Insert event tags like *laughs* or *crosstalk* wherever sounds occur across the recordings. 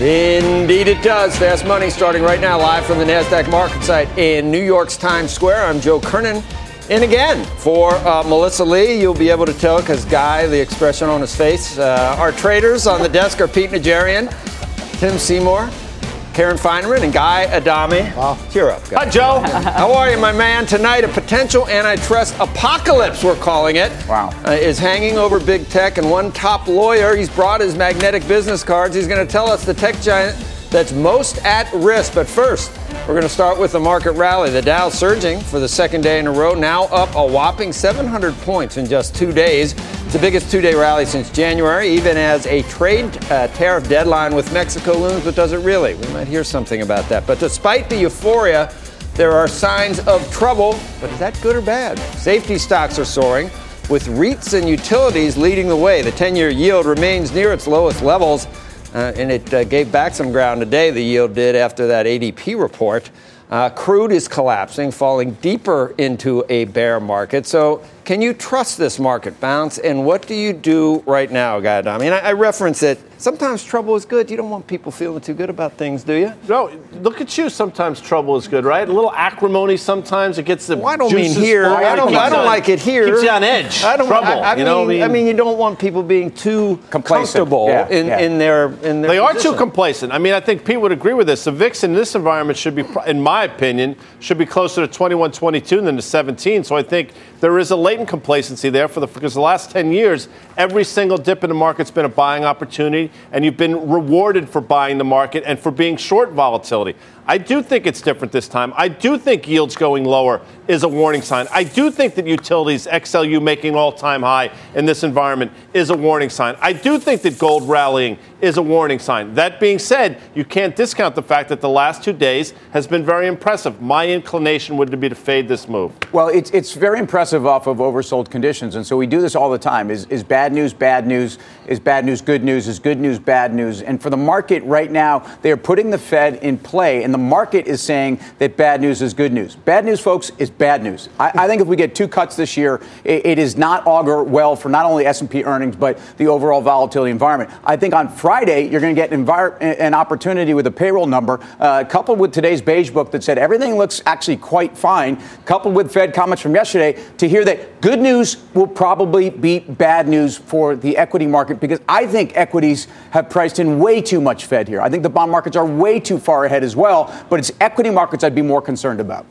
Indeed, it does. Fast money starting right now, live from the NASDAQ market site in New York's Times Square. I'm Joe Kernen. And again, for uh, Melissa Lee, you'll be able to tell because Guy, the expression on his face. Uh, our traders on the desk are Pete Najarian, Tim Seymour, Karen Finerman and Guy Adami. Wow. Cheer up. Hi, Joe. How are you, my man? Tonight, a potential antitrust apocalypse, we're calling it. Wow. Uh, is hanging over big tech, and one top lawyer, he's brought his magnetic business cards. He's going to tell us the tech giant that's most at risk. But first, we're going to start with the market rally. The Dow surging for the second day in a row, now up a whopping 700 points in just two days. It's the biggest two day rally since January, even as a trade uh, tariff deadline with Mexico looms, but does it really? We might hear something about that. But despite the euphoria, there are signs of trouble. But is that good or bad? Safety stocks are soaring, with REITs and utilities leading the way. The 10 year yield remains near its lowest levels. Uh, and it uh, gave back some ground today, the yield did after that ADP report. Uh, crude is collapsing, falling deeper into a bear market. So, can you trust this market bounce? And what do you do right now, Guy? I mean, I, I reference it sometimes trouble is good. You don't want people feeling too good about things, do you? No, look at you. Sometimes trouble is good, right? A little acrimony sometimes it gets the. Well, I don't mean here. I don't. I don't like it here. Keeps you on edge. I don't. Trouble. I, I you know, mean, I mean, you don't want people being too complacent. comfortable yeah, in, yeah. in their in their. They position. are too complacent. I mean, I think Pete would agree with this. The VIX in this environment should be, in my opinion, should be closer to 21, 22 than to 17. So I think there is a complacency there for the because the last 10 years, every single dip in the market's been a buying opportunity, and you've been rewarded for buying the market and for being short volatility. I do think it's different this time. I do think yields going lower is a warning sign. I do think that utilities, XLU making all time high in this environment is a warning sign. I do think that gold rallying is a warning sign. That being said, you can't discount the fact that the last two days has been very impressive. My inclination would be to fade this move. Well, it's, it's very impressive off of oversold conditions. And so we do this all the time. Is, is bad news bad news? Is bad news good news? Is good news bad news? And for the market right now, they are putting the Fed in play. And the market is saying that bad news is good news. Bad news, folks, is bad news. I, I think if we get two cuts this year, it, it is not augur well for not only S&P earnings, but the overall volatility environment. I think on Friday, you're going to get envir- an opportunity with a payroll number, uh, coupled with today's beige book that said everything looks actually quite fine, coupled with Fed comments from yesterday, to hear that good news will probably be bad news for the equity market because I think equities have priced in way too much Fed here. I think the bond markets are way too far ahead as well, but it's equity markets I'd be more concerned about.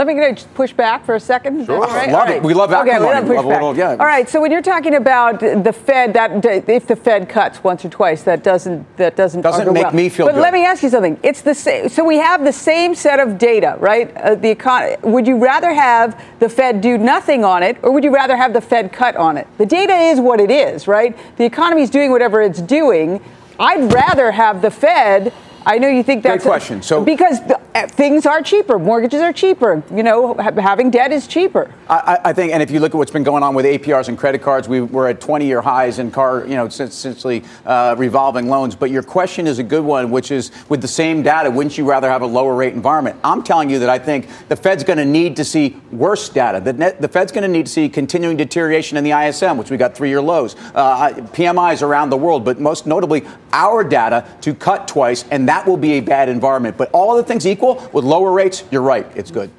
Let me can I just push back for a second. Sure. All right? Love right. it. We love okay, let push Love little- yeah. All right. So when you're talking about the Fed, that if the Fed cuts once or twice, that doesn't that doesn't Doesn't make well. me feel But good. let me ask you something. It's the same. So we have the same set of data, right? Uh, the econ- Would you rather have the Fed do nothing on it, or would you rather have the Fed cut on it? The data is what it is, right? The economy is doing whatever it's doing. I'd rather have the Fed. I know you think Great that's a- question. So- because the, uh, things are cheaper, mortgages are cheaper. You know, ha- having debt is cheaper. I, I- I think, and if you look at what's been going on with APRs and credit cards, we, we're at 20-year highs in car, you know, essentially uh, revolving loans. But your question is a good one, which is with the same data, wouldn't you rather have a lower rate environment? I'm telling you that I think the Fed's going to need to see worse data. The, net, the Fed's going to need to see continuing deterioration in the ISM, which we got three-year lows, uh, PMIs around the world, but most notably our data to cut twice, and that will be a bad environment. But all other things equal, with lower rates, you're right, it's good.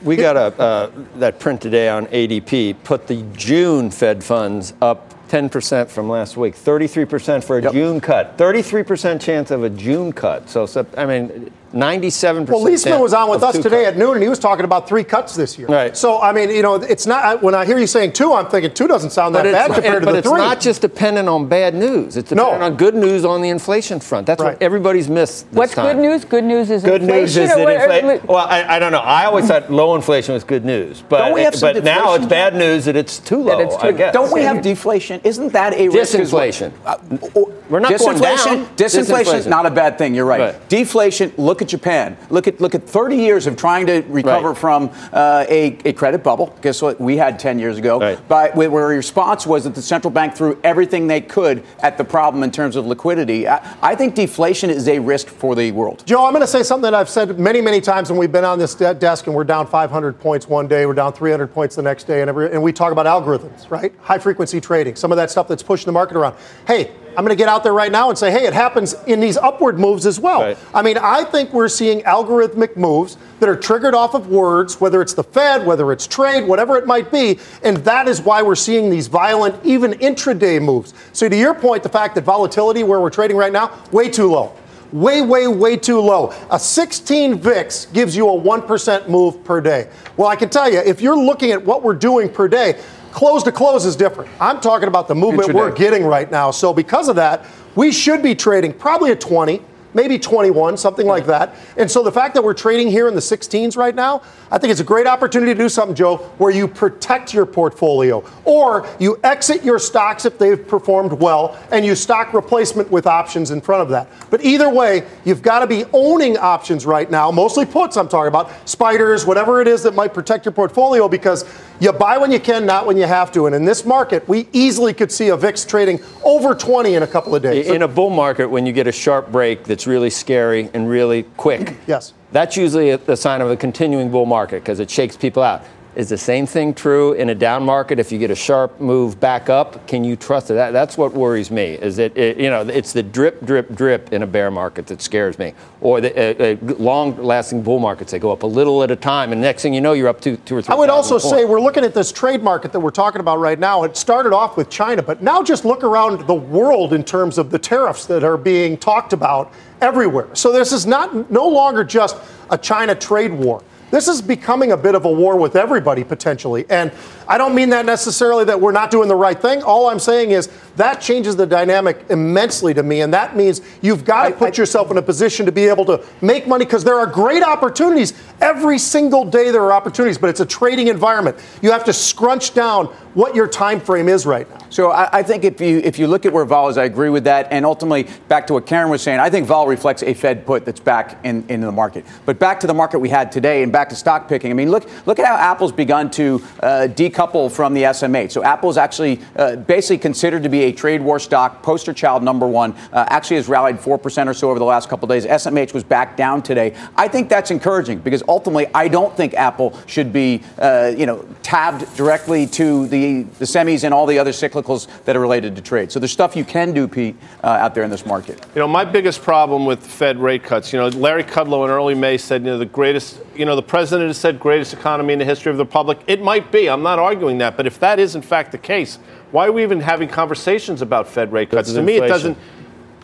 We got a uh, that print today on ADP put the June Fed funds up 10% from last week, 33% for a Yep. June cut, 33% chance of a June cut. So, I mean, 97%. Well, Liesman was on with us today cuts. at noon, and he was talking about three cuts this year. Right. So, I mean, you know, it's not. When I hear you saying two, I'm thinking two doesn't sound that bad compared but to the it's three. not just dependent on bad news. It's No. dependent on good news on the inflation front. That's Right. what everybody's missed. This What's time. good news? Good news is Good news inflation is that inflation. Well, I, I don't know. I always thought low inflation was good news, but Don't we have some but now it's bad news that it's too low. it's too- I guess. Don't we have deflation? Isn't that a risk? as? Disinflation. Uh, or- We're not going down. Disinflation is not a bad thing. You're right. Right. Deflation. Look at Japan. Look at look at 30 years of trying to recover Right. from uh, a, a credit bubble. Guess what? We had 10 years ago. Right. But where where response was that the central bank threw everything they could at the problem in terms of liquidity. I, I think deflation is a risk for the world. Joe, I'm going to say something that I've said many, many times when we've been on this de- desk and we're down 500 points one day, we're down 300 points the next day, and, every, and we talk about algorithms, right? High frequency trading, some of that stuff that's pushing the market around. Hey, I'm going to get out there right now and say, hey, it happens in these upward moves as well. Right. I mean, I think we're seeing algorithmic moves that are triggered off of words, whether it's the Fed, whether it's trade, whatever it might be, and that is why we're seeing these violent, even intraday moves. So, to your point, the fact that volatility where we're trading right now, way too low. Way, way, way too low. A 16 VIX gives you a 1% move per day. Well, I can tell you, if you're looking at what we're doing per day, close to close is different. I'm talking about the movement Intraday. we're getting right now. So, because of that, we should be trading probably at 20 maybe 21, something like that. And so the fact that we're trading here in the 16s right now, I think it's a great opportunity to do something, Joe, where you protect your portfolio or you exit your stocks if they've performed well and you stock replacement with options in front of that. But either way, you've got to be owning options right now, mostly puts I'm talking about, spiders, whatever it is that might protect your portfolio because you buy when you can, not when you have to. And in this market, we easily could see a VIX trading over 20 in a couple of days. In a bull market, when you get a sharp break that's really scary and really quick, Yes. that's usually a, the sign of a continuing bull market because it shakes people out. Is the same thing true in a down market? If you get a sharp move back up, can you trust it? That, that's what worries me. Is that it, you know it's the drip, drip, drip in a bear market that scares me, or the uh, uh, long-lasting bull markets. They go up a little at a time, and next thing you know, you're up two, two or three. I would also thousand say we're looking at this trade market that we're talking about right now. It started off with China, but now just look around the world in terms of the tariffs that are being talked about everywhere. So this is not no longer just a China trade war. This is becoming a bit of a war with everybody potentially. And I don't mean that necessarily that we're not doing the right thing. All I'm saying is that changes the dynamic immensely to me. And that means you've got to put yourself in a position to be able to make money because there are great opportunities. Every single day there are opportunities, but it's a trading environment. You have to scrunch down what your time frame is right now. So I, I think if you if you look at where vol is, I agree with that. And ultimately, back to what Karen was saying, I think vol reflects a Fed put that's back in into the market. But back to the market we had today, and back to stock picking. I mean, look look at how Apple's begun to uh, decouple from the SMH. So Apple's actually uh, basically considered to be a trade war stock, poster child number one. Uh, actually, has rallied four percent or so over the last couple days. SMH was back down today. I think that's encouraging because ultimately, I don't think Apple should be uh, you know tabbed directly to the the semis and all the other cyclicals that are related to trade. So there's stuff you can do, Pete, uh, out there in this market. You know, my biggest problem with Fed rate cuts, you know, Larry Kudlow in early May said, you know, the greatest, you know, the president has said greatest economy in the history of the republic. It might be. I'm not arguing that. But if that is in fact the case, why are we even having conversations about Fed rate cuts? Because To me, it doesn't.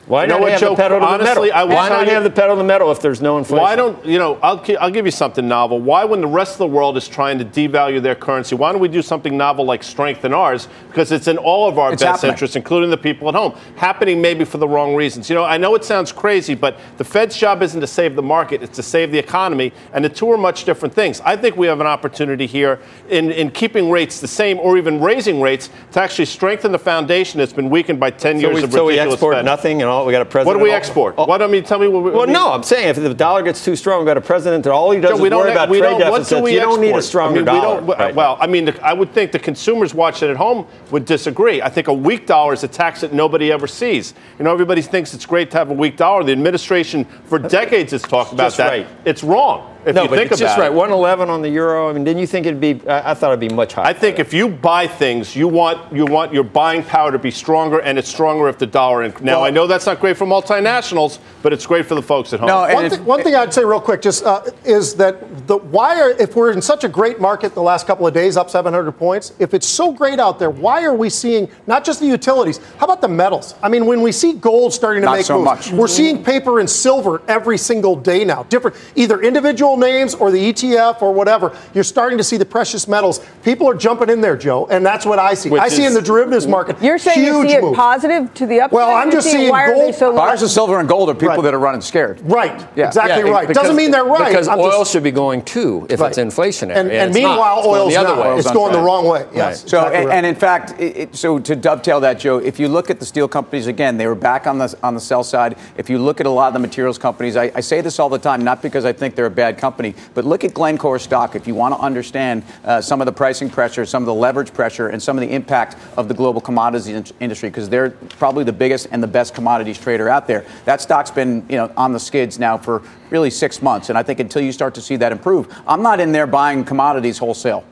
Why You know not what, have Joe? the pedal to the Honestly, metal? I will Why tell not you- have the pedal to the metal if there's no inflation? Why don't you know? I'll I'll give you something novel. Why, when the rest of the world is trying to devalue their currency, why don't we do something novel like strengthen ours? Because it's in all of our It's best happening. interests, including the people at home. Happening maybe for the wrong reasons. You know, I know it sounds crazy, but the Fed's job isn't to save the market; it's to save the economy, and the two are much different things. I think we have an opportunity here in in keeping rates the same, or even raising rates, to actually strengthen the foundation that's been weakened by ten So years we, of so we ridiculous export Fed. nothing, and all we got a What do we export? all- what I mean, tell me what. we- well, we- no, I'm saying if the dollar gets too strong, we've got a president that all he does Joe, is we don't worry about we trade don't- what deficits. do we you don't need a export? stronger I mean, we dollar. don't- w- right now. Well, I mean, the, I would think the consumers watching at home would disagree. I think a weak dollar is a tax that nobody ever sees. You know, everybody thinks it's great to have a weak dollar. The administration for decades has talked about just that. right. It's wrong. If no, you but think it's about just right. 111 on the euro. I mean, didn't you think it'd be? I, I thought it'd be much higher. I think if you buy things, you want you want your buying power to be stronger, and it's stronger if the dollar. Inc- now, Well- I know that's not great for multinationals, but it's great for the folks at home. No, One, if- thing, one thing I'd say real quick just uh, is that the why are if we're in such a great market the last couple of days up 700 points if it's so great out there why are we seeing not just the utilities how about the metals I mean when we see gold starting to Not make so moves much. we're seeing paper and silver every single day now different either individual traditional names or the ETF or whatever, you're starting to see the precious metals. People are jumping in there, Joe, and that's what I see. Which I see in the derivatives market. You're saying you huge see it moves. positive to the upside? Well, I'm just seeing why are they gold- so low? Buyers of silver and gold are people Right. that are running scared. Right, Yeah. exactly Yeah, right. because- Doesn't mean they're right. Because I'm oil just- should be going too if Right. it's inflationary. And, and it's not. meanwhile, It's going oil's the other not. way. It's going the wrong way. Yes. So, exactly and, right. and in fact, it, it- so to dovetail that, Joe, if you look at the steel companies again, they were back on the on the sell side. If you look at a lot of the materials companies, I, I say this all the time, not because I think they're a bad company, but look at Glencore stock if you want to understand uh, some of the pricing pressure, some of the leverage pressure, and some of the impact of the global commodities in- industry, because they're probably the biggest and the best commodities trader out there. That stock's been, you know, on the skids now for really six months, and I think until you start to see that improve, I'm not in there buying commodities wholesale.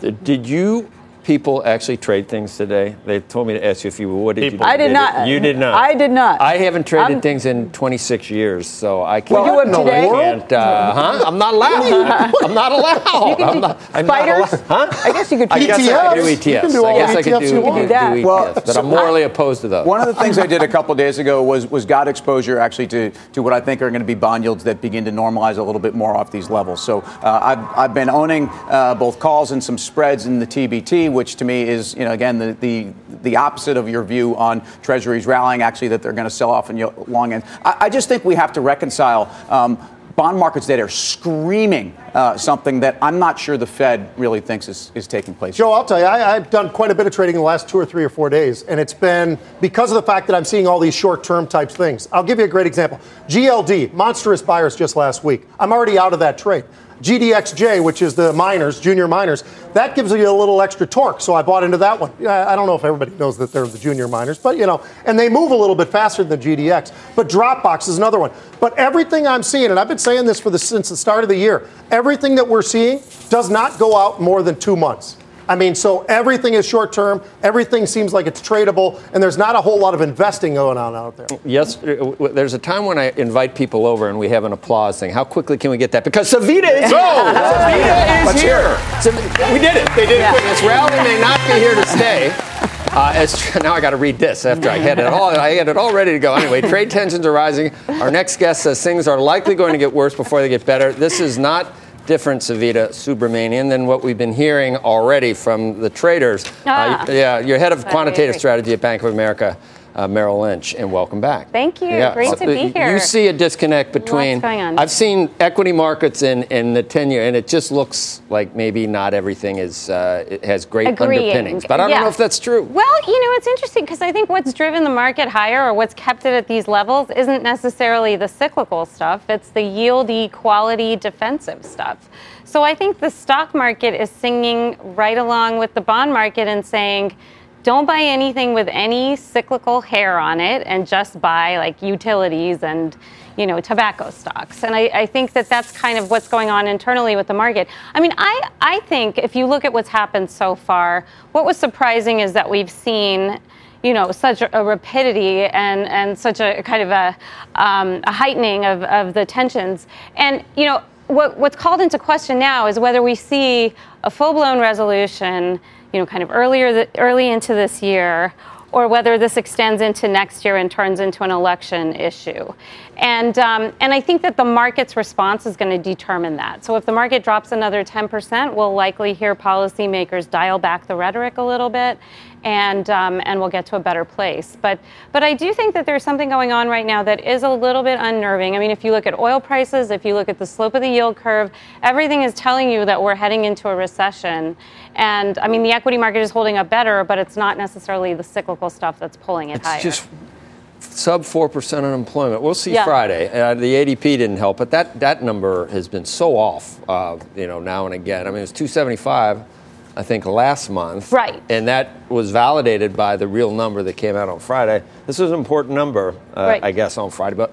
Did you people actually trade things today? They told me to ask you if you would. What did you? I did not. You did not. I did not. I haven't traded I'm- things in 26 years, so I can't. Well, you would in the today? world? can't, uh, huh? I'm not allowed. I'm not allowed. You can I'm do not, I'm not spiders. allowed. Huh? I guess you could. I guess I could do ETFs. ETFs. You can do I all guess I could ETFs do, you want. do You can do that. ETFs, Well, but so I'm morally opposed to those. One of the things I did a couple days ago was was got exposure actually to, to what I think are going to be bond yields that begin to normalize a little bit more off these levels. So uh, I've, I've been owning uh, both calls and some spreads in the TBT, which to me is you know again the the, the opposite of your view on Treasuries rallying. Actually, that they're going to sell off in long end. I, I just think we have to reconcile. Um, Bond markets that are screaming uh, something that I'm not sure the Fed really thinks is, is taking place. Joe, I'll tell you, I, I've done quite a bit of trading in the last two or three or four days, and it's been because of the fact that I'm seeing all these short-term type things. I'll give you a great example. GLD, monstrous buyers just last week. I'm already out of that trade. GDXJ, which is the miners, junior miners, that gives you a little extra torque. So I bought into that one. I don't know if everybody knows that they're the junior miners, but you know, and they move a little bit faster than GDX. But Dropbox is another one. But everything I'm seeing, and I've been saying this for the since the start of the year, everything that we're seeing does not go out more than two months. I mean, so everything is short term. Everything seems like it's tradable, and there's not a whole lot of investing going on out there. Yes, uh, there's a time when I invite people over and we have an applause thing. How quickly can we get that? Because Savita is here. Savita is Let's here. Sav- we did it. They did it quick. This rally may not be here to stay. Uh, as, *laughs* now I got to read this after I had it all. I had it all ready to go. Anyway, trade tensions are rising. Our next guest says things are likely going to get worse before they get better. This is not different, Savita Subramanian, than what we've been hearing already from the traders. Ah. Uh, yeah, you're head of quantitative strategy at Bank of America. Uh, Merrill Lynch, and welcome back. Thank you. Great to be here. You see a disconnect between. Lots going on. I've seen equity markets in, in the ten year, and it just looks like maybe not everything is uh, it has great Agreeing. underpinnings. But I don't Yeah. know if that's true. Well, you know, it's interesting because I think what's driven the market higher or what's kept it at these levels isn't necessarily the cyclical stuff, it's the yieldy, quality, defensive stuff. So I think the stock market is singing right along with the bond market and saying, don't buy anything with any cyclical hair on it and just buy like utilities and you know tobacco stocks. And I, I think that that's kind of what's going on internally with the market. I mean I, I think if you look at what's happened so far what was surprising is that we've seen you know such a rapidity and, and such a kind of a, um, a heightening of, of the tensions. And you know what, what's called into question now is whether we see a full-blown resolution you know, kind of earlier, th- early into this year, or whether this extends into next year and turns into an election issue. And, um, and I think that the market's response is going to determine that. So if the market drops another 10%, we'll likely hear policymakers dial back the rhetoric a little bit and, um, and we'll get to a better place. But, but I do think that there's something going on right now that is a little bit unnerving. I mean, if you look at oil prices, if you look at the slope of the yield curve, everything is telling you that we're heading into a recession. And I mean, the equity market is holding up better, but it's not necessarily the cyclical stuff that's pulling it It's higher. just sub 4% unemployment. We'll see Yeah. Friday. Uh, the ADP didn't help, but that, that number has been so off, uh, you know, now and again. I mean, it was 275, I think, last month. Right. And that was validated by the real number that came out on Friday. This was an important number, uh, Right. I guess, on Friday. But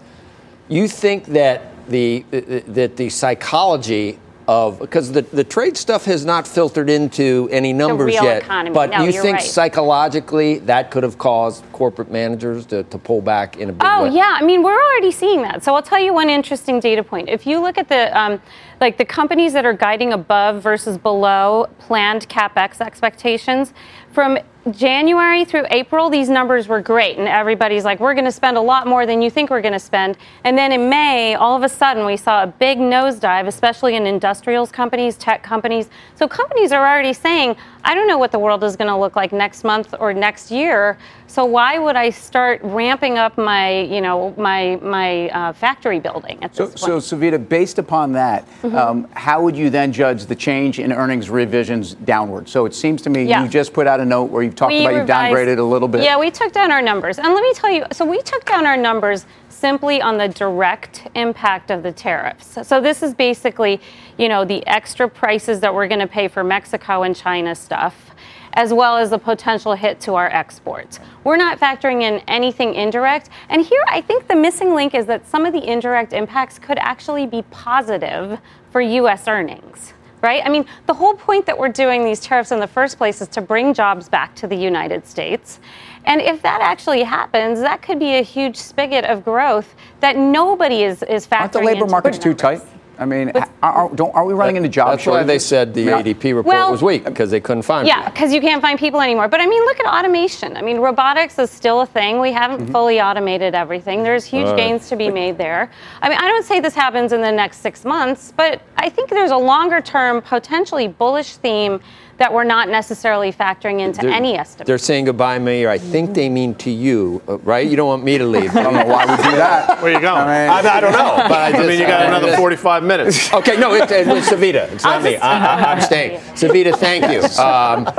you think that the, that the psychology of because the, the trade stuff has not filtered into any numbers yet. economy. But No, you think right. psychologically that could have caused corporate managers to, to pull back in a big Oh way? yeah, I mean we're already seeing that. So I'll tell you one interesting data point. If you look at the um, like the companies that are guiding above versus below planned capex expectations from January through April, these numbers were great, and everybody's like, we're going to spend a lot more than you think we're going to spend. And then in May, all of a sudden, we saw a big nosedive, especially in industrials companies, tech companies. So companies are already saying, I don't know what the world is going to look like next month or next year. So why would I start ramping up my, you know, my my uh, factory building at so, this point? So, Savita, based upon that, mm-hmm. um, how would you then judge the change in earnings revisions downward? So it seems to me yeah. you just put out a note where you've talked we about revised, you downgraded a little bit. Yeah, we took down our numbers, and let me tell you. So we took down our numbers simply on the direct impact of the tariffs. So this is basically, you know, the extra prices that we're going to pay for Mexico and China stuff as well as the potential hit to our exports. We're not factoring in anything indirect. And here, I think the missing link is that some of the indirect impacts could actually be positive for U.S. earnings. Right? I mean, the whole point that we're doing these tariffs in the first place is to bring jobs back to the United States. And if that actually happens, that could be a huge spigot of growth that nobody is, is factoring Aren't the labor markets too tight? I mean, are, are, we running into job That's shortages? why they said the I mean, ADP report well, was weak because they couldn't find. Yeah, because you can't find people anymore. But I mean, look at automation. I mean, robotics is still a thing. We haven't mm-hmm. fully automated everything. There's huge uh, gains to be made there. I mean, I don't say this happens in the next six months, but I think there's a longer term, potentially bullish theme that we're not necessarily factoring into they're, any estimate. They're saying goodbye, Mayor. I think they mean to you, uh, right? You don't want me to leave. I don't know why we do that. *laughs* Where you going? I, mean, I, I don't know. But I, just, I mean, you got another just, 45 minutes. Okay, no, it, it, it's Savita. It's not me. I, am *laughs* staying. Savita, thank you. Um,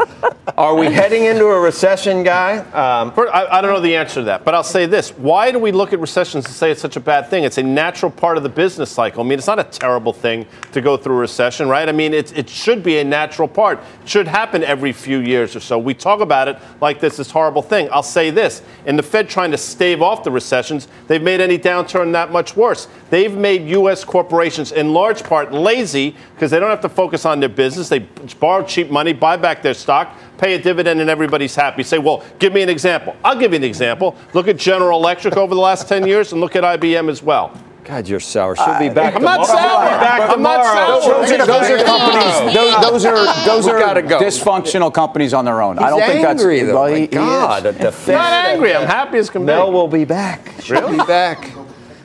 are we heading into a recession, guy? Um, I, I, don't know the answer to that, but I'll say this: Why do we look at recessions and say it's such a bad thing? It's a natural part of the business cycle. I mean, it's not a terrible thing to go through a recession, right? I mean, it, should be a natural part. It should happen every few years or so. We talk about it like this is horrible thing. I'll say this: in the Fed trying to stave off the recessions, they've made any downturn that much worse. They've made U.S. corporations, in large part, lazy because they don't have to focus on their business. They borrow cheap money, buy back their stock pay a dividend and everybody's happy. Say, well, give me an example. I'll give you an example. Look at General Electric over the last 10 years and look at IBM as well. God, you're sour. She'll be uh, back. I'm not sour. I'm not sour. Those, those are companies. Those, those are those are go. dysfunctional companies on their own. He's I don't think that's angry though. Well, he, God, he is. I'm not angry. I'm happy as can be. Mel will be back. She'll be back.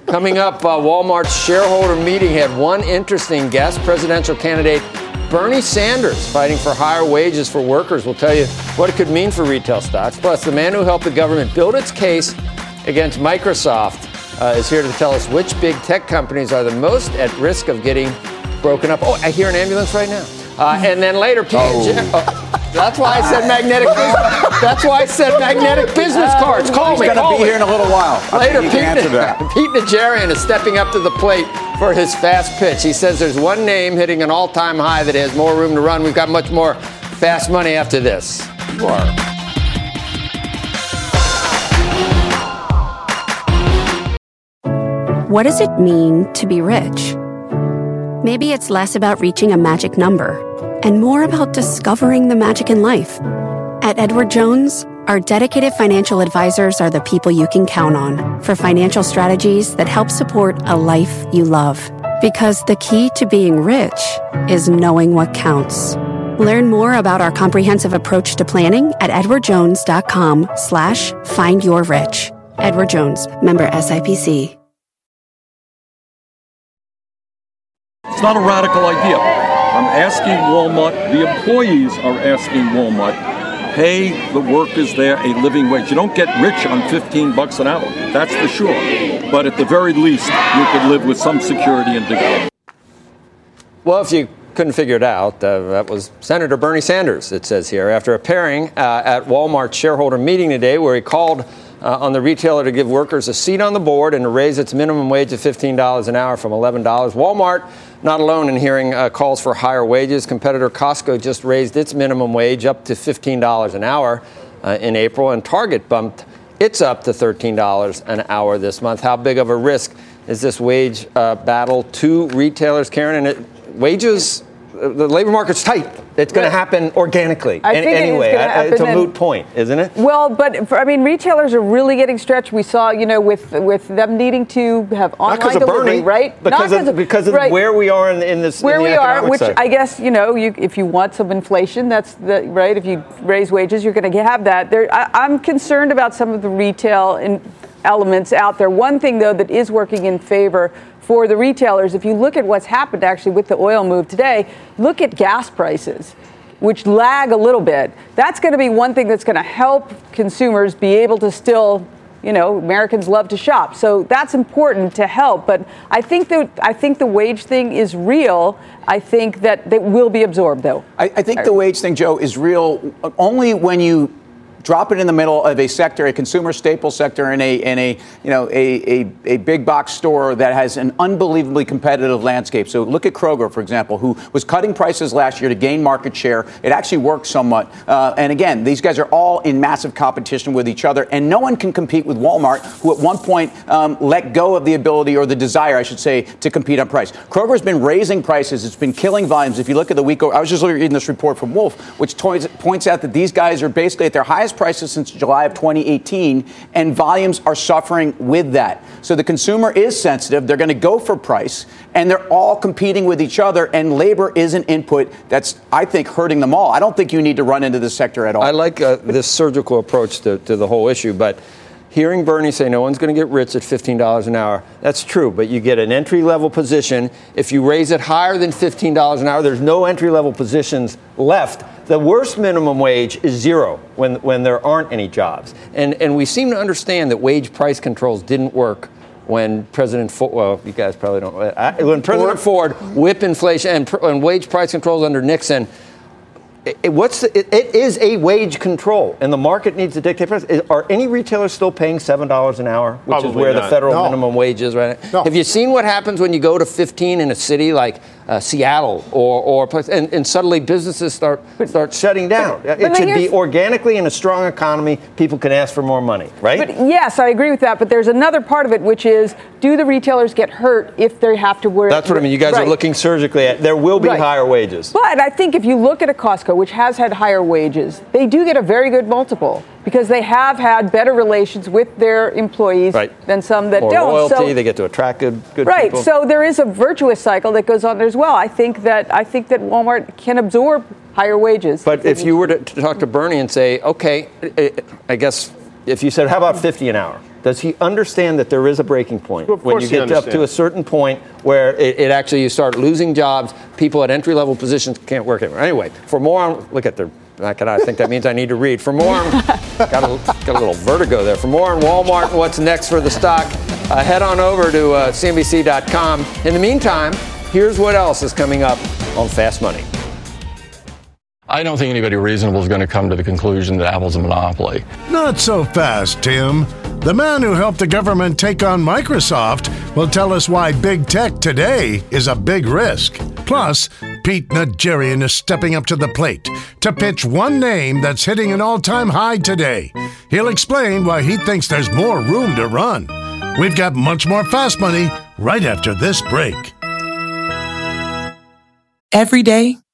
Coming up, uh, Walmart's shareholder meeting had one interesting guest, presidential candidate Bernie Sanders fighting for higher wages for workers. We'll tell you what it could mean for retail stocks. Plus, the man who helped the government build its case against Microsoft uh, is here to tell us which big tech companies are the most at risk of getting broken up. Oh, I hear an ambulance right now. Uh, and then later, P- oh. uh, that's why I said magnetic. that's why I said magnetic business cards. Call He's me. He's going to be here in a little while. Later, Pete, *laughs* Pete Najarian is stepping up to the plate for his fast pitch. He says there's one name hitting an all-time high that has more room to run. We've got much more fast money after this. You are. What does it mean to be rich? Maybe it's less about reaching a magic number and more about discovering the magic in life. At Edward Jones, our dedicated financial advisors are the people you can count on for financial strategies that help support a life you love. Because the key to being rich is knowing what counts. Learn more about our comprehensive approach to planning at edwardjones.com slash find your rich. Edward Jones, member SIPC. It's not a radical idea. I'm asking Walmart, the employees are asking Walmart pay the workers there a living wage. You don't get rich on 15 bucks an hour, that's for sure. But at the very least, you could live with some security and dignity. Well, if you couldn't figure it out, uh, that was Senator Bernie Sanders, it says here, after appearing uh, at Walmart's shareholder meeting today where he called uh, on the retailer to give workers a seat on the board and to raise its minimum wage to $15 an hour from $11. Walmart not alone in hearing uh, calls for higher wages. Competitor Costco just raised its minimum wage up to $15 an hour uh, in April, and Target bumped its up to $13 an hour this month. How big of a risk is this wage uh, battle to retailers, Karen? And it, wages the labor market's tight. It's going to happen organically. I think anyway, it happen it's a moot point, isn't it? Well, but for, I mean, retailers are really getting stretched. We saw, you know, with with them needing to have online Not delivery, Bernie, right? Because Not of, because of right. where we are in, in this where in the we are, which cycle. I guess you know, you, if you want some inflation, that's the right. If you raise wages, you're going to have that. There, I, I'm concerned about some of the retail in, elements out there. One thing though that is working in favor for the retailers, if you look at what's happened actually with the oil move today, look at gas prices. Which lag a little bit. That's going to be one thing that's going to help consumers be able to still you know, Americans love to shop. So that's important to help. But I think that I think the wage thing is real. I think that that will be absorbed though. I, I think the wage thing, Joe, is real only when you drop it in the middle of a sector, a consumer staple sector, in a in a you know a, a, a big box store that has an unbelievably competitive landscape. So look at Kroger, for example, who was cutting prices last year to gain market share. It actually worked somewhat. Uh, and again, these guys are all in massive competition with each other, and no one can compete with Walmart, who at one point um, let go of the ability or the desire, I should say, to compete on price. Kroger's been raising prices. It's been killing volumes. If you look at the week, I was just reading this report from Wolfe, which points out that these guys are basically at their highest prices since July of 2018, and volumes are suffering with that. So the consumer is sensitive. They're going to go for price, and they're all competing with each other, and labor is an input that's, I think, hurting them all. I don't think you need to run into the sector at all. I like uh, this surgical approach to, to the whole issue, but hearing Bernie say no one's going to get rich at $15 an hour, that's true, but you get an entry level position. If you raise it higher than $15 an hour, there's no entry level positions left. The worst minimum wage is zero when, when there aren't any jobs. And, and we seem to understand that wage price controls didn't work when President Ford, well, you guys probably don't, uh, when President Ford whipped inflation and, and wage price controls under Nixon, it, what's the, it, it is a wage control, and the market needs to dictate price. Are any retailers still paying seven dollars an hour, which Probably is where not. the federal No. minimum wage is right now? No. Have you seen what happens when you go to 15 in a city like uh, Seattle or or a place, and, and suddenly businesses start start shutting down? but it should be organically in a strong economy. People can ask for more money, right? But yes, I agree with that. But there's another part of it, which is, do the retailers get hurt if they have to wear? That's what I mean. You guys Right. are looking surgically at. There will be Right. higher wages. But I think if you look at a Costco, which has had higher wages, they do get a very good multiple because they have had better relations with their employees Right. than some that More don't. loyalty. So, they get to attract good, good right. people. So there is a virtuous cycle that goes on there as well. I think that I think that Walmart can absorb higher wages. But if you were to, to talk to Bernie and say, okay, I- I guess if you said, how about 50 an hour? Does he understand that there is a breaking point Of when you get up to a certain point where it, it actually you start losing jobs, people at entry level positions can't work anymore. Anyway, for more on look at their back and I think that means I need to read. For more *laughs* got a, got a little vertigo there. For more on Walmart and what's next for the stock, uh, head on over to uh, CNBC.com. In the meantime, here's what else is coming up on Fast Money. I don't think anybody reasonable is going to come to the conclusion that Apple's a monopoly. Not so fast, Tim. The man who helped the government take on Microsoft will tell us why big tech today is a big risk. Plus, Pete Najarian is stepping up to the plate to pitch one name that's hitting an all time high today. He'll explain why he thinks there's more room to run. We've got much more fast money right after this break. Every day,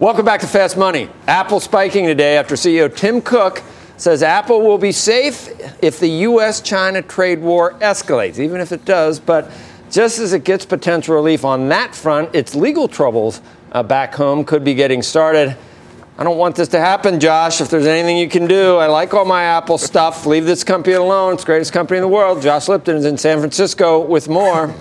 Welcome back to Fast Money. Apple spiking today after CEO Tim Cook says Apple will be safe if the U.S. China trade war escalates, even if it does. But just as it gets potential relief on that front, its legal troubles uh, back home could be getting started. I don't want this to happen, Josh. If there's anything you can do, I like all my Apple stuff. Leave this company alone. It's the greatest company in the world. Josh Lipton is in San Francisco with more.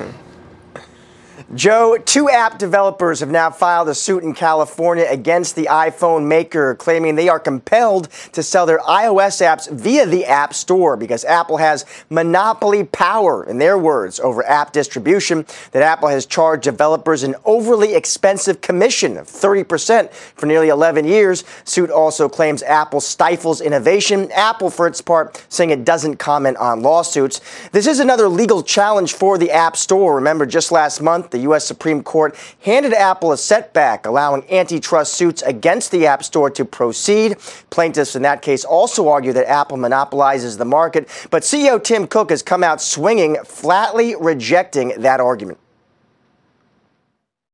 Joe, two app developers have now filed a suit in California against the iPhone maker, claiming they are compelled to sell their iOS apps via the App Store because Apple has monopoly power, in their words, over app distribution. That Apple has charged developers an overly expensive commission of 30% for nearly 11 years. Suit also claims Apple stifles innovation. Apple, for its part, saying it doesn't comment on lawsuits. This is another legal challenge for the App Store. Remember, just last month, the the U.S. Supreme Court handed Apple a setback, allowing antitrust suits against the App Store to proceed. Plaintiffs in that case also argue that Apple monopolizes the market, but CEO Tim Cook has come out swinging, flatly rejecting that argument.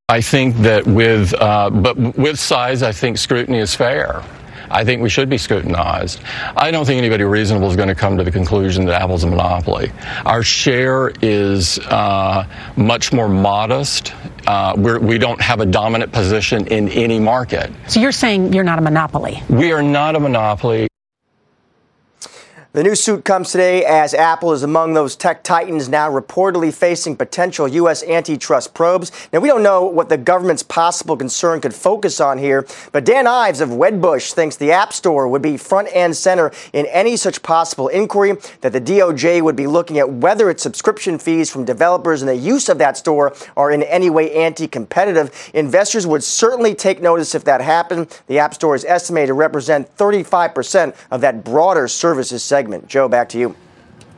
I think that with, uh, but with size, I think scrutiny is fair. I think we should be scrutinized. I don't think anybody reasonable is going to come to the conclusion that Apple's a monopoly. Our share is uh, much more modest. Uh, we're, we do not have a dominant position in any market. So you're saying you're not a monopoly? We are not a monopoly. The new suit comes today as Apple is among those tech titans now reportedly facing potential U.S. antitrust probes. Now, we don't know what the government's possible concern could focus on here, but Dan Ives of Wedbush thinks the App Store would be front and center in any such possible inquiry, that the DOJ would be looking at whether its subscription fees from developers and the use of that store are in any way anti competitive. Investors would certainly take notice if that happened. The App Store is estimated to represent 35% of that broader services segment segment. Joe, back to you.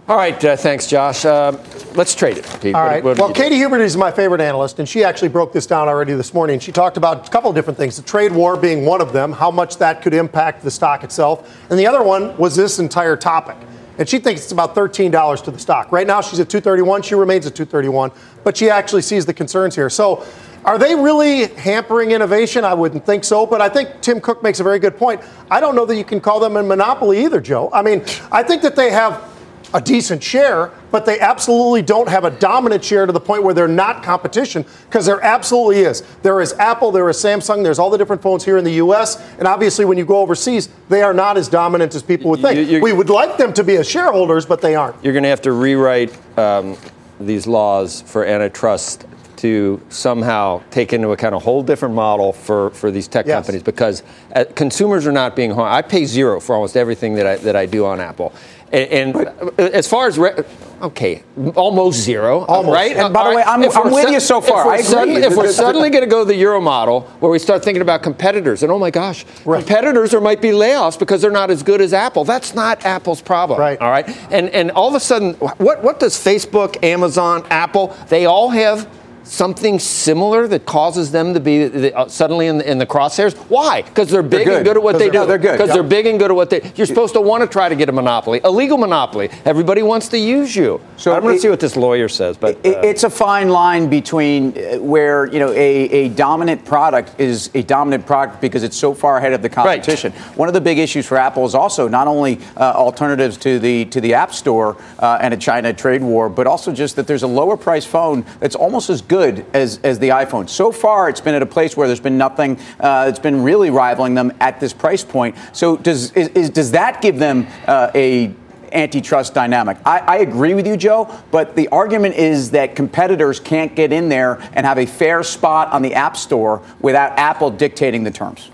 All right, uh, thanks, Josh. Uh, let's trade it. Pete. All right. What, what well, Katy Huberty is my favorite analyst, and she actually broke this down already this morning. She talked about a couple of different things: the trade war being one of them, how much that could impact the stock itself, and the other one was this entire topic. And she thinks it's about $13 to the stock. Right now, she's at 231. She remains at 231, but she actually sees the concerns here. So, are they really hampering innovation? I wouldn't think so, but I think Tim Cook makes a very good point. I don't know that you can call them a monopoly either, Joe. I mean, I think that they have a decent share, but they absolutely don't have a dominant share to the point where they're not competition because there absolutely is. There is Apple, there is Samsung, there's all the different phones here in the US, and obviously when you go overseas, they are not as dominant as people would think. You, we would like them to be as shareholders, but they aren't. You're going to have to rewrite um, these laws for antitrust to somehow take into account a whole different model for, for these tech yes. companies because uh, consumers are not being harmed. I pay zero for almost everything that I, that I do on Apple. And, and as far as re- okay, almost zero, almost. right? And by the way, I'm, I'm with su- you so far. If we're, suddenly, if we're suddenly going to go the euro model, where we start thinking about competitors, and oh my gosh, right. competitors there might be layoffs because they're not as good as Apple. That's not Apple's problem, right? All right, and and all of a sudden, what what does Facebook, Amazon, Apple? They all have something similar that causes them to be the, uh, suddenly in the, in the, crosshairs? Why? Because they're big they're and good at what they do. they're good. Because yep. they're big and good at what they. You're supposed to want to try to get a monopoly, a legal monopoly. Everybody wants to use you. So I'm going to see what this lawyer says, but uh, it's a fine line between uh, where you know a, a dominant product is a dominant product because it's so far ahead of the competition. Right. One of the big issues for Apple is also not only uh, alternatives to the to the App Store uh, and a China trade war, but also just that there's a lower price phone that's almost as good as, as the iPhone. So far, it's been at a place where there's been nothing uh, that's been really rivaling them at this price point. So does is, is, does that give them uh, a antitrust dynamic. I, I, agree with you, Joe, but the argument is that competitors can't get in there and have a fair spot on the App Store without Apple dictating the terms.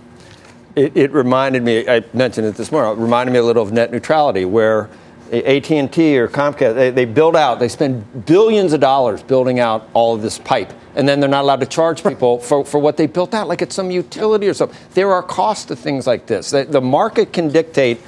It, it reminded me, I mentioned it this morning, it reminded me a little of net neutrality, where AT&T or Comcast, they, they build out, they spend billions of dollars building out all of this pipe. And then they're not allowed to charge people for, for what they built out, like it's some utility or something. There are costs to things like this. The, the market can dictate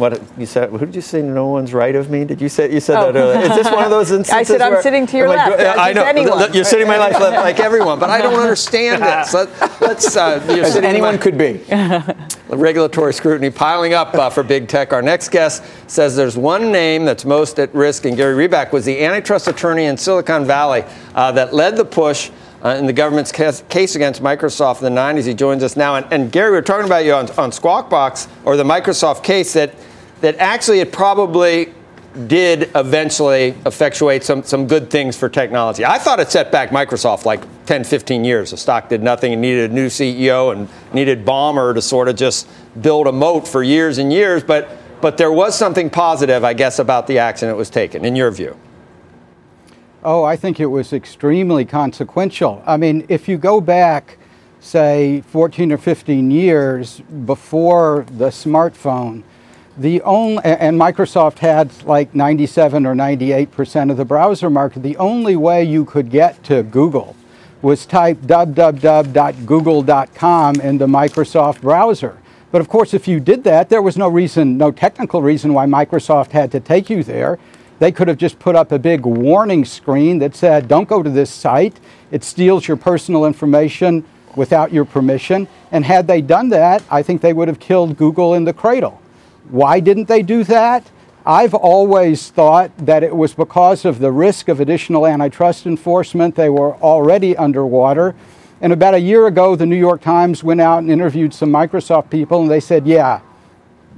what you said? Who did you say? No one's right of me. Did you say you said oh. that? Earlier? Is this one of those instances? *laughs* I said I'm sitting to your left. I know anyone. you're sitting my left, left like everyone, but I don't *laughs* understand this. Let, us uh, As anyone could be. *laughs* regulatory scrutiny piling up uh, for big tech. Our next guest says there's one name that's most at risk, and Gary Reback was the antitrust attorney in Silicon Valley uh, that led the push. Uh, in the government's case, case, against Microsoft in the 90s. He joins us now. And, and Gary, we are talking about you on, on Squawk Box, or the Microsoft case, that that actually it probably did eventually effectuate some, some good things for technology. I thought it set back Microsoft like 10, 15 years. The stock did nothing and needed a new CEO and needed Ballmer to sort of just build a moat for years and years. But, but there was something positive, I guess, about the action that was taken, in your view. Oh, I think it was extremely consequential. I mean, if you go back, say, 14 or 15 years before the smartphone, the only and Microsoft had like 97 or 98 percent of the browser market. The only way you could get to Google was type www.google.com in the Microsoft browser. But of course, if you did that, there was no reason, no technical reason why Microsoft had to take you there. They could have just put up a big warning screen that said, don't go to this site. It steals your personal information without your permission. And had they done that, I think they would have killed Google in the cradle. Why didn't they do that? I've always thought that it was because of the risk of additional antitrust enforcement. They were already underwater. And about a year ago, the New York Times went out and interviewed some Microsoft people, and they said, yeah,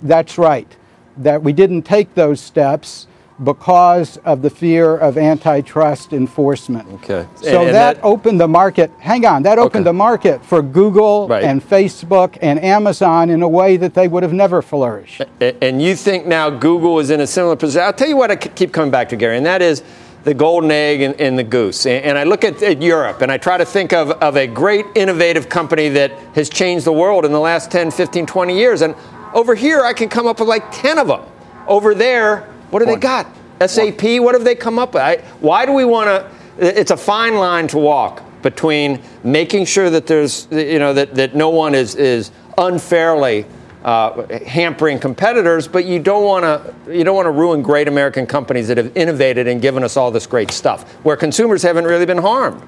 that's right, that we didn't take those steps because of the fear of antitrust enforcement. Okay. So And- and that, that- opened the market. Hang on, that opened the market for Google Right. and Facebook and Amazon in a way that they would have never flourished. And you think now Google is in a similar position? I'll tell you what I keep coming back to, Gary, and that is the golden egg and, and the goose. And, and I look at, at Europe and I try to think of, of a great innovative company that has changed the world in the last 10, 15, 20 years. And over here, I can come up with like 10 of them. Over there, what do they got? SAP, what have they come up with? I, why do we want to? It's a fine line to walk between making sure that there's, you know, that, that no one is, is unfairly uh, hampering competitors, but you don't want to you don't want to ruin great American companies that have innovated and given us all this great stuff, where consumers haven't really been harmed.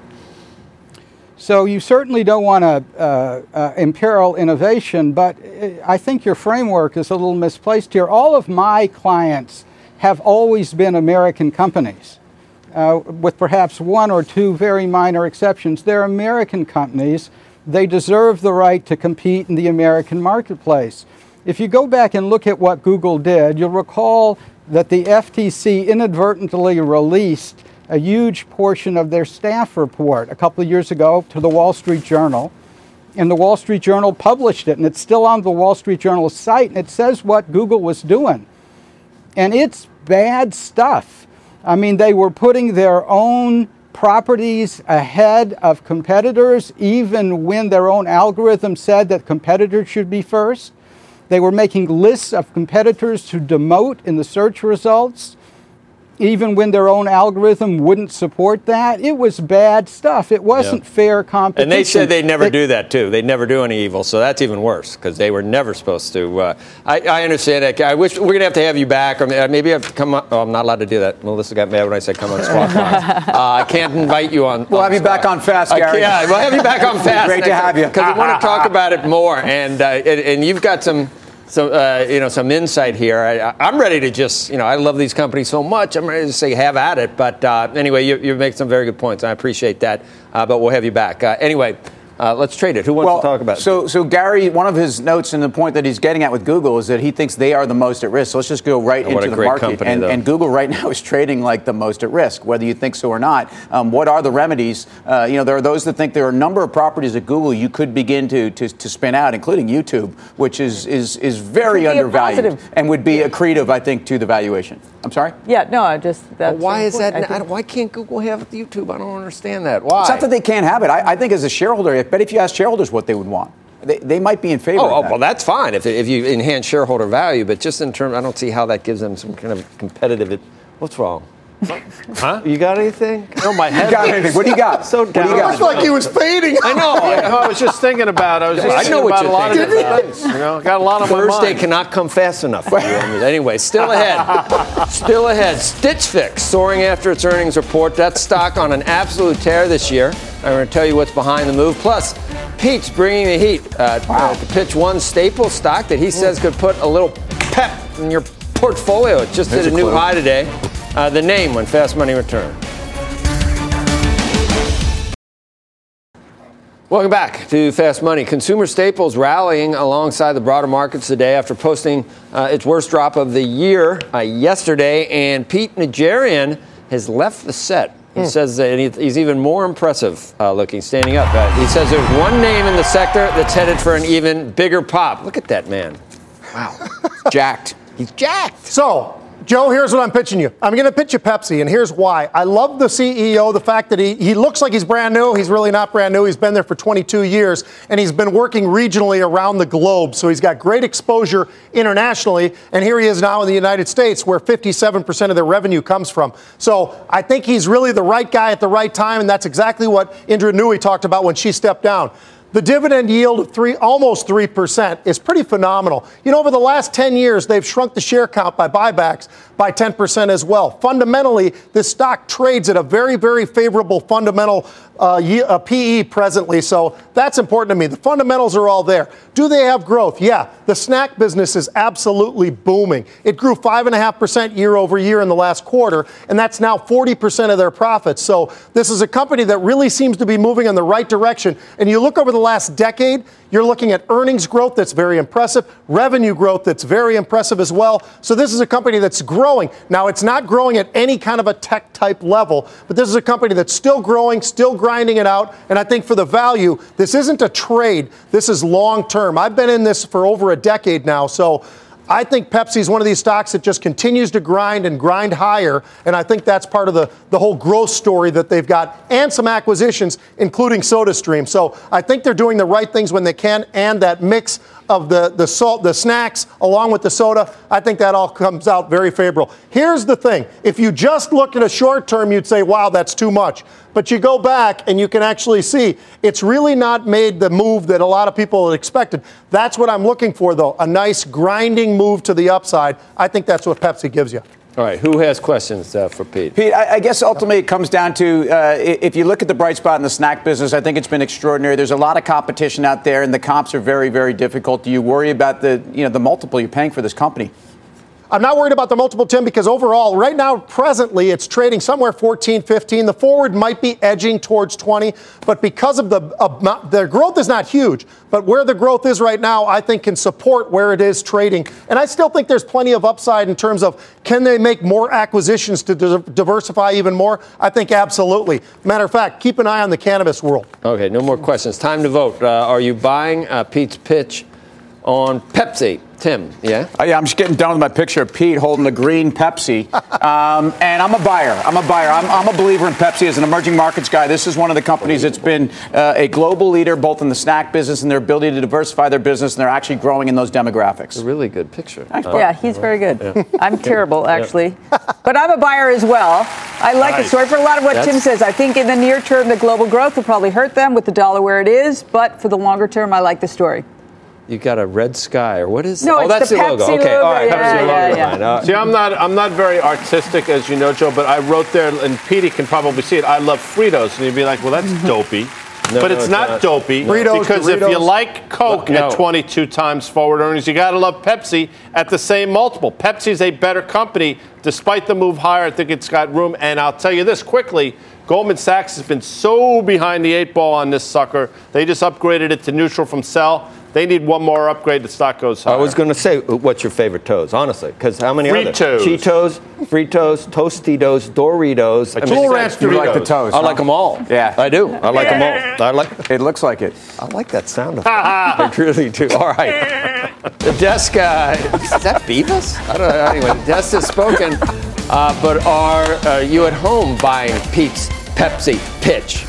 So you certainly don't want to uh, uh, imperil innovation, but uh, I think your framework is a little misplaced here. All of my clients have always been American companies, uh, with perhaps one or two very minor exceptions. They're American companies. They deserve the right to compete in the American marketplace. If you go back and look at what Google did, you'll recall that the FTC inadvertently released a huge portion of their staff report a couple of years ago to the Wall Street Journal. And the Wall Street Journal published it, and it's still on the Wall Street Journal site, and it says what Google was doing. And it's bad stuff. I mean, they were putting their own properties ahead of competitors, even when their own algorithm said that competitors should be first. They were making lists of competitors to demote in the search results, even when their own algorithm wouldn't support that. It was bad stuff. It wasn't Yeah. fair competition. And they said they'd never They- do that too. They'd never do any evil, so that's even worse because they were never supposed to. Uh, I, I understand that. I wish we're gonna have to have you back, or maybe I have to come on. Oh, I'm not allowed to do that. Melissa got mad when I said come on Squawk Box. *laughs* uh, I can't invite you on. We'll have you back on fast, Gary. Yeah, we'll have you back on *laughs* fast. Great to have you. because we want to talk about it more, and uh, and, and you've got some. Some uh, you know, some insight here. I, I'm ready to just, you know, I love these companies so much. I'm ready to say have at it. But uh, anyway, you, you make some very good points. I appreciate that. Uh, but we'll have you back. Uh, anyway, uh, let's trade it. Who wants well, to talk about it? So, so Gary, one of his notes and the point that he's getting at with Google is that he thinks they are the most at risk. So let's just go right Oh, what into a the great market. company, and, though. and Google right *laughs* now is trading like the most at risk, whether you think so or not. Um, what are the remedies? Uh, you know, there are those that think there are a number of properties at Google you could begin to, to, to spin out, including YouTube, which is is is very Could be a undervalued and would be accretive, I think, to the valuation. I'm sorry. Yeah, no, I just that's why is that? I I think- don't- why can't Google have YouTube? I don't understand that. Why? It's not that they can't have it. I, I think as a shareholder, I bet if you ask shareholders what they would want, they, they might be in favor Oh, of oh, that. well, that's fine if, if you enhance shareholder value, but just in terms, I don't see how that gives them some kind of competitive. What's wrong? Huh? You got anything? No, my *laughs* head. You got anything? What do you got? So What you down. got? Looks like he was fading. I know. I, I was just thinking about. I was just I thinking know what about you're a lot thinking of different things. You know, got a lot on my Thursday mind. cannot come fast enough for you. *laughs* anyway, still ahead. still ahead. Stitch Fix soaring after its earnings report. That stock on an absolute tear this year. I'm going to tell you what's behind the move. Plus, Pete's bringing the heat uh, uh, to pitch one staple stock that he says could put a little pep in your portfolio. It just There's hit a a new high today. Uh, the name when Fast Money returns. Welcome back to Fast Money. Consumer staples rallying alongside the broader markets today after posting uh, its worst drop of the year uh, yesterday. And Pete Najarian has left the set. He Hmm. says that he's even more impressive uh, looking standing up. Uh, he says there's one name in the sector that's headed for an even bigger pop. Look at that man. Wow. *laughs* jacked. He's jacked. So, Joe, here's what I'm pitching you. I'm going to pitch you Pepsi, and here's why. I love the CEO, the fact that he, he looks like he's brand new. He's really not brand new. He's been there for 22 years, and he's been working regionally around the globe. So he's got great exposure internationally. And here he is now in the United States, where 57% of their revenue comes from. So I think he's really the right guy at the right time, and that's exactly what Indra Nooyi talked about when she stepped down. The dividend yield of three, almost 3% is pretty phenomenal. You know, over the last 10 years, they've shrunk the share count by buybacks by 10% as well. Fundamentally, this stock trades at a very, very favorable fundamental uh, ye- uh, PE presently. So that's important to me. The fundamentals are all there. Do they have growth? Yeah. The snack business is absolutely booming. It grew 5.5% year over year in the last quarter, and that's now 40% of their profits. So this is a company that really seems to be moving in the right direction. And you look over the last decade, you're looking at earnings growth that's very impressive, revenue growth that's very impressive as well. So this is a company that's growing. Now, it's not growing at any kind of a tech type level, but this is a company that's still growing, still grinding it out. And I think for the value, this isn't a trade. This is long term. I've been in this for over a decade now. So I think Pepsi is one of these stocks that just continues to grind and grind higher. And I think that's part of the, the whole growth story that they've got and some acquisitions, including SodaStream. So I think they're doing the right things when they can. And that mix of the, the salt, the snacks along with the soda, I think that all comes out very favorable. Here's the thing. If you just look at a short term, you'd say, wow, that's too much. But you go back and you can actually see it's really not made the move that a lot of people had expected. That's what I'm looking for, though a nice grinding move to the upside. I think that's what Pepsi gives you. All right, who has questions uh, for Pete? Pete, I, I guess ultimately it comes down to uh, if you look at the bright spot in the snack business, I think it's been extraordinary. There's a lot of competition out there, and the comps are very, very difficult. Do you worry about the you know the multiple you're paying for this company? I'm not worried about the multiple, Tim, because overall, right now, presently, it's trading somewhere 14, 15. The forward might be edging towards 20, but because of the amount, the growth is not huge. But where the growth is right now, I think can support where it is trading. And I still think there's plenty of upside in terms of can they make more acquisitions to di- diversify even more? I think absolutely. Matter of fact, keep an eye on the cannabis world. Okay, no more questions. Time to vote. Uh, are you buying uh, Pete's pitch on Pepsi? Tim, yeah? Oh, yeah, I'm just getting done with my picture of Pete holding the green Pepsi. *laughs* Um, and I'm a buyer. I'm a buyer. I'm, I'm a believer in Pepsi as an emerging markets guy. This is one of the companies that's been uh, a global leader both in the snack business and their ability to diversify their business, and they're actually growing in those demographics. A really good picture. Thanks, Yeah, he's very good. *laughs* I'm terrible, actually. but I'm a buyer as well. I like the story for a lot of what Tim says. I think in the near term, the global growth will probably hurt them with the dollar where it is. But for the longer term, I like the story. You got a red sky, or what is No, Oh, that's the the, logo. Pepsi Okay, all logo. right. Yeah, Pepsi yeah, logo yeah. line. Uh, See, I'm not I'm not very artistic, as you know, Joe. But I wrote there, and Petey can probably see it. I love Fritos, and you'd be like, "Well, that's *laughs* dopey," No, but no, it's, it's not, not. dopey Fritos, because if you like Coke No. at 22 times forward earnings, you got to love Pepsi at the same multiple. Pepsi's a better company, despite the move higher. I think it's got room, and I'll tell you this quickly. Goldman Sachs has been so behind the eight ball on this sucker. They just upgraded it to neutral from sell. They need one more upgrade. The stock goes higher. I was going to say, uh, what's your favorite toes, honestly? Because how many Fritos. are there? Cheetos, Fritos, Tostitos, Doritos. I just mean, said You like the toes? I huh? like them all. Yeah. I do. I like them all. I like. *laughs* It looks like it. I like that sound *laughs* effect. I really do. All right. *laughs* The desk. Uh, is that Beavis? I don't know. Anyway, the desk has spoken. Uh, but are uh, you at home buying Pete's Pepsi pitch?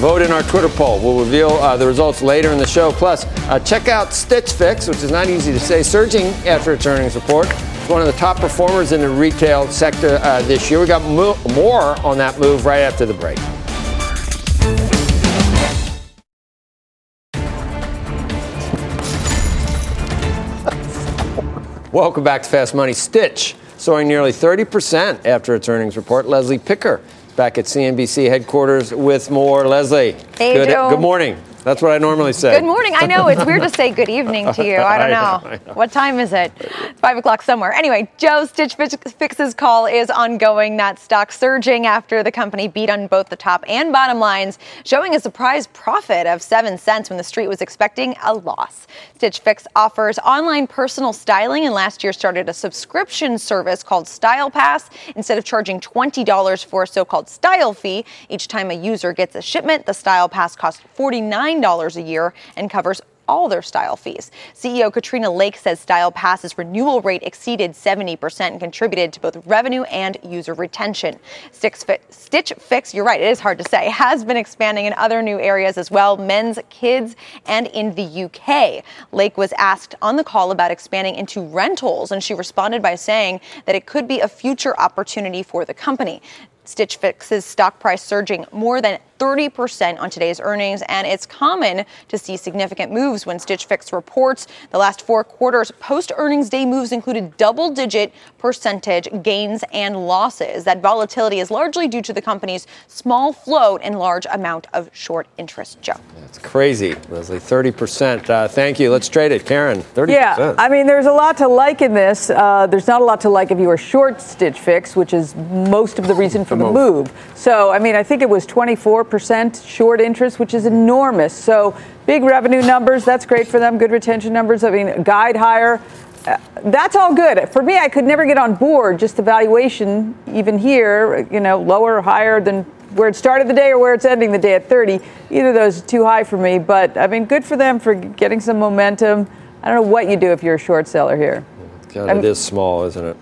Vote in our Twitter poll. We'll reveal uh, the results later in the show. Plus, uh, check out Stitch Fix, which is not easy to say, surging after its earnings report. It's one of the top performers in the retail sector uh, this year. We got mo- more on that move right after the break. *laughs* Welcome back to Fast Money. Stitch soaring nearly 30% after its earnings report. Leslie Picker back at CNBC headquarters with more. Leslie, Hey, good, Joe. good morning. That's what I normally say. Good morning. I know it's weird to say good evening to you. *laughs* I don't know. I know, I know. What time is it? Five o'clock somewhere. Anyway, Joe Stitch Fix's call is ongoing. That stock surging after the company beat on both the top and bottom lines, showing a surprise profit of seven cents when the street was expecting a loss. Stitch Fix offers online personal styling and last year started a subscription service called Style Pass. Instead of charging $20 for a so-called style fee, each time a user gets a shipment, the Style Pass costs $49 a year and covers all their style fees. CEO Katrina Lake says Style Pass's renewal rate exceeded 70% and contributed to both revenue and user retention. Stitch Fix, you're right, it is hard to say, has been expanding in other new areas as well men's, kids, and in the UK. Lake was asked on the call about expanding into rentals, and she responded by saying that it could be a future opportunity for the company. Stitch Fix's stock price surging more than 30% on today's earnings, and it's common to see significant moves when Stitch Fix reports. The last four quarters post earnings day moves included double digit percentage gains and losses. That volatility is largely due to the company's small float and large amount of short interest. Joe. It's crazy, Leslie. 30%. Uh, thank you. Let's trade it. Karen, 30%. Yeah, I mean, there's a lot to like in this. Uh, there's not a lot to like if you are short Stitch Fix, which is most of the reason for the move. So, I mean, I think it was 24% short interest, which is enormous. So, big revenue numbers, that's great for them. Good retention numbers. I mean, guide higher. Uh, that's all good. For me, I could never get on board just the valuation, even here, you know, lower or higher than where it started the day or where it's ending the day at 30. Either of those are too high for me, but I mean, good for them for getting some momentum. I don't know what you do if you're a short seller here. God, it is small, isn't it?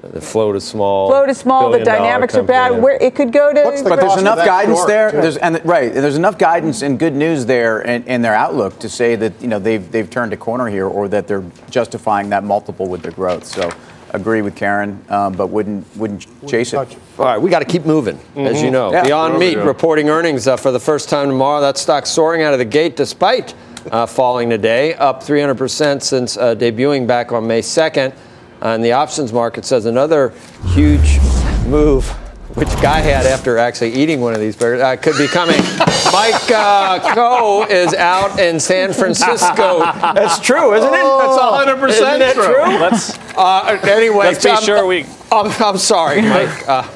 The float is small. Float is small. The dynamics are bad. Where it could go to. but there's enough guidance there. There's and right. There's enough guidance and good news there in, in their outlook to say that you know they've they've turned a corner here, or that they're justifying that multiple with their growth. So, agree with Karen, um, but wouldn't wouldn't chase it. All right, we got to keep moving, as you know. Yeah. Beyond Meat do. reporting earnings uh, for the first time tomorrow. That stock soaring out of the gate despite uh, falling today, up 300% since uh, debuting back on May 2nd. And the options market says another huge move, which Guy had after actually eating one of these burgers, uh, could be coming. *laughs* Mike uh, Khouw is out in San Francisco. That's true, isn't it? That's 100% Isn't it true. true? Let's- uh, anyway, Let's be I'm- sure we- I'm, I'm sorry, *laughs* Mike. Uh,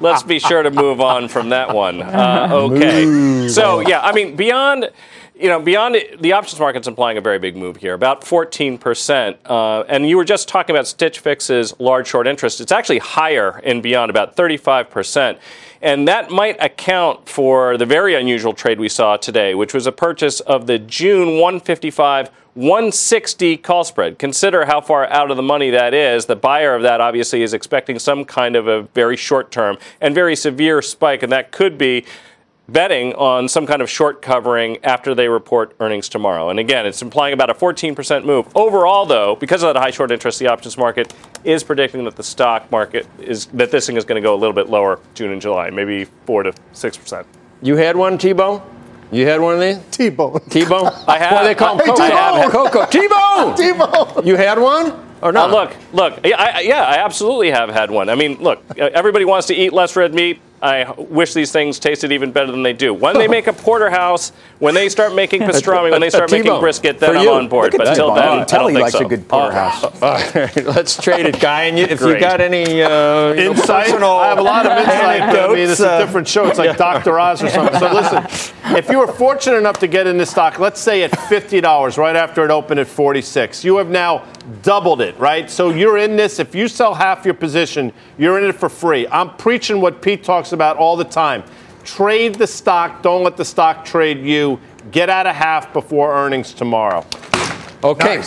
Let's be sure to move on from that one. Uh, *laughs* okay. Move So yeah, I mean beyond. You know, beyond it, the options market's implying a very big move here, about 14%. Uh, and you were just talking about Stitch Fix's large short interest. It's actually higher in beyond, about 35%. And that might account for the very unusual trade we saw today, which was a purchase of the June 155 160 call spread. Consider how far out of the money that is. The buyer of that obviously is expecting some kind of a very short term and very severe spike, and that could be betting on some kind of short covering after they report earnings tomorrow. And again, it's implying about a 14% move. Overall, though, because of that high short interest, the options market is predicting that the stock market is that this thing is going to go a little bit lower June and July, maybe 4 to 6%. You had one, T-Bone? You had one of these? T-Bone. T-Bone? *laughs* I have. What do they call Hey, them? T-Bone! I Coco. T-Bone! *laughs* T-Bone! You had one? Or not? Uh, look, look. Yeah I, yeah, I absolutely have had one. I mean, look, uh, everybody wants to eat less red meat. I wish these things tasted even better than they do. When they make a porterhouse, when they start making *laughs* pastrami, when they start making brisket, then For I'm you. on board. Look But that. then, I I can tell don't he think likes so. a good porterhouse. *laughs* All right, let's trade it, Guy. And you, if you Great. got any uh, you know, Insight. personal I have a lot of *laughs* insight. I mean, it's anecdotes, a uh, different show. It's like yeah. Dr. Oz or something. So listen, if you were fortunate enough to get in this stock, let's say at fifty dollars, right after it opened at forty-six, you have now doubled it, right? So you're in this. If you sell half your position, you're in it for free. I'm preaching what Pete talks about all the time. Trade the stock. Don't let the stock trade you. Get out of half before earnings tomorrow. Okay.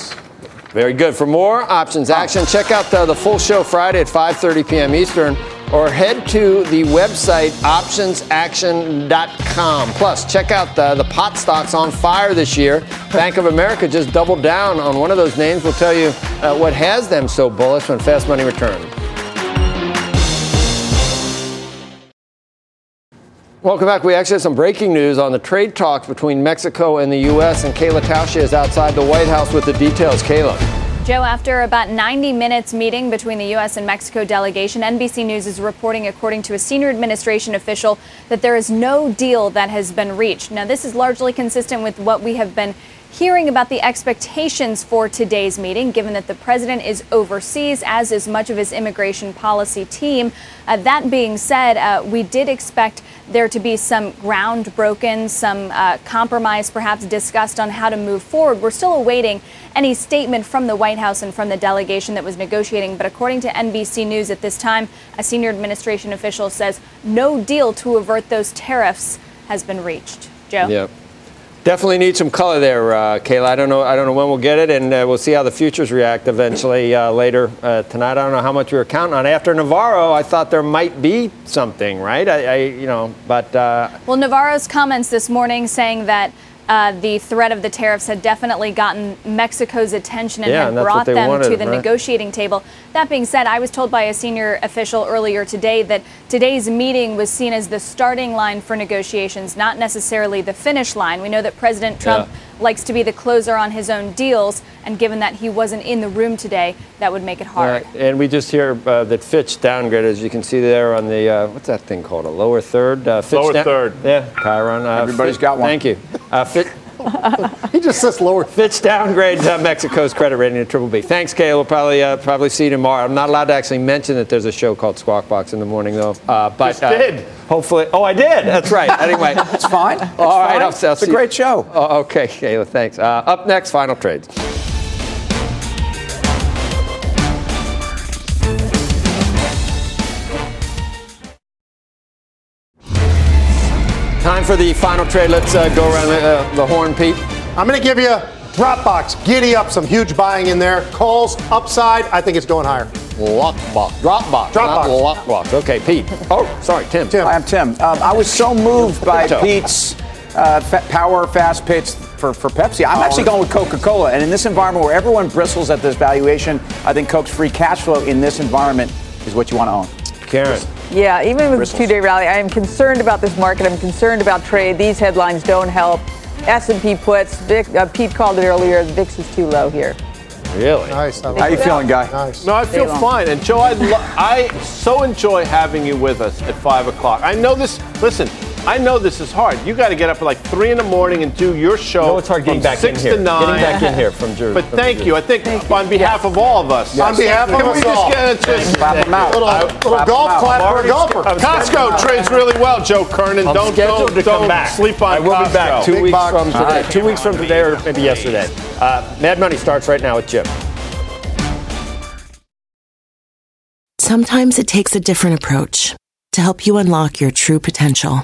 Very good. For more options action, check out the, the full show Friday at 5:30 p.m. Eastern, or head to the website optionsaction.com. Plus, check out the, the pot stocks on fire this year. Bank of America just doubled down on one of those names. We'll tell you uh, what has them so bullish when Fast Money returns. Welcome back. We actually have some breaking news on the trade talks between Mexico and the U.S. And Kayla Tausche is outside the White House with the details. Kayla. Joe, after about 90 minutes meeting between the U.S. and Mexico delegation, NBC News is reporting, according to a senior administration official, that there is no deal that has been reached. Now, this is largely consistent with what we have been hearing about the expectations for today's meeting, given that the president is overseas, as is much of his immigration policy team. Uh, that being said, uh, we did expect there to be some ground broken, some uh, compromise perhaps discussed on how to move forward. We're still awaiting any statement from the White House and from the delegation that was negotiating. But according to NBC News at this time, a senior administration official says no deal to avert those tariffs has been reached. Joe? Yep. Definitely need some color there, uh, Kayla. I don't know. I don't know when we'll get it, and uh, we'll see how the futures react eventually uh, later uh, tonight. I don't know how much we were counting on. After Navarro, I thought there might be something, right? I, I you know, but uh, well, Navarro's comments this morning saying that uh, the threat of the tariffs had definitely gotten Mexico's attention and Yeah, had and brought them wanted, to the right? negotiating table. That being said, I was told by a senior official earlier today that today's meeting was seen as the starting line for negotiations, not necessarily the finish line. We know that President Trump Yeah. Likes to be the closer on his own deals, and given that he wasn't in the room today, that would make it hard. Uh, and we just hear uh, that Fitch downgraded, as you can see there on the uh, what's that thing called? A lower third. Uh, Fitch Lower down- third. Yeah, Chiron. Uh, Everybody's Fitch- got one. Thank you. Uh, Fitch, *laughs* he just says lower. Fitch downgrades uh, Mexico's credit rating to triple B. Thanks, Kay. We'll probably uh, probably see you tomorrow. I'm not allowed to actually mention that there's a show called Squawk Box in the morning, though. Uh, but Just uh, did. Hopefully. Oh, I did. That's right. Anyway, *laughs* It's fine. It's All right, fine. I'll- I'll it's a see- great show. Oh, okay, Kayla, thanks. Uh, up next, final trades. For the final trade. Let's uh, go around the, uh, the horn, Pete. I'm going to give you Dropbox. Giddy up, some huge buying in there. Calls upside. I think it's going higher. Lockbox. Dropbox. Dropbox. Not lockbox. Okay, Pete. *laughs* Oh, sorry, Tim. Tim. Hi, I'm Tim. Um, I was so moved by Pete's uh, fa- power fast pitch for, for Pepsi. I'm actually going with Coca Cola. And in this environment where everyone bristles at this valuation, I think Coke's free cash flow in this environment is what you want to own. Karen. Yeah, even with the two-day rally, I am concerned about this market. I'm concerned about trade. These headlines don't help. S&P puts. VIX, uh, Pete called it earlier. The VIX is too low here. Really? Nice. I like How you feeling, guy? Nice. No, I feel fine. And Joe, I, lo- I so enjoy having you with us at five o'clock. I know this. Listen, I know this is hard. You got to get up at like three in the morning and do your show. No, it's hard getting from back six in here. to nine. Getting back in here from Jersey. But thank you. I think on behalf of all of us. On behalf of all. Can us we all. just get just Clap them out. Little, little golf clap for a golfer. Costco trades really well, Joe Kernen. I'm don't scheduled don't, to come don't back. sleep on I will Costco. be back two Big weeks box. from today. All right. Two weeks from today, or maybe yesterday. Uh, Mad Money starts right now with Jim. Sometimes it takes a different approach to help you unlock your true potential.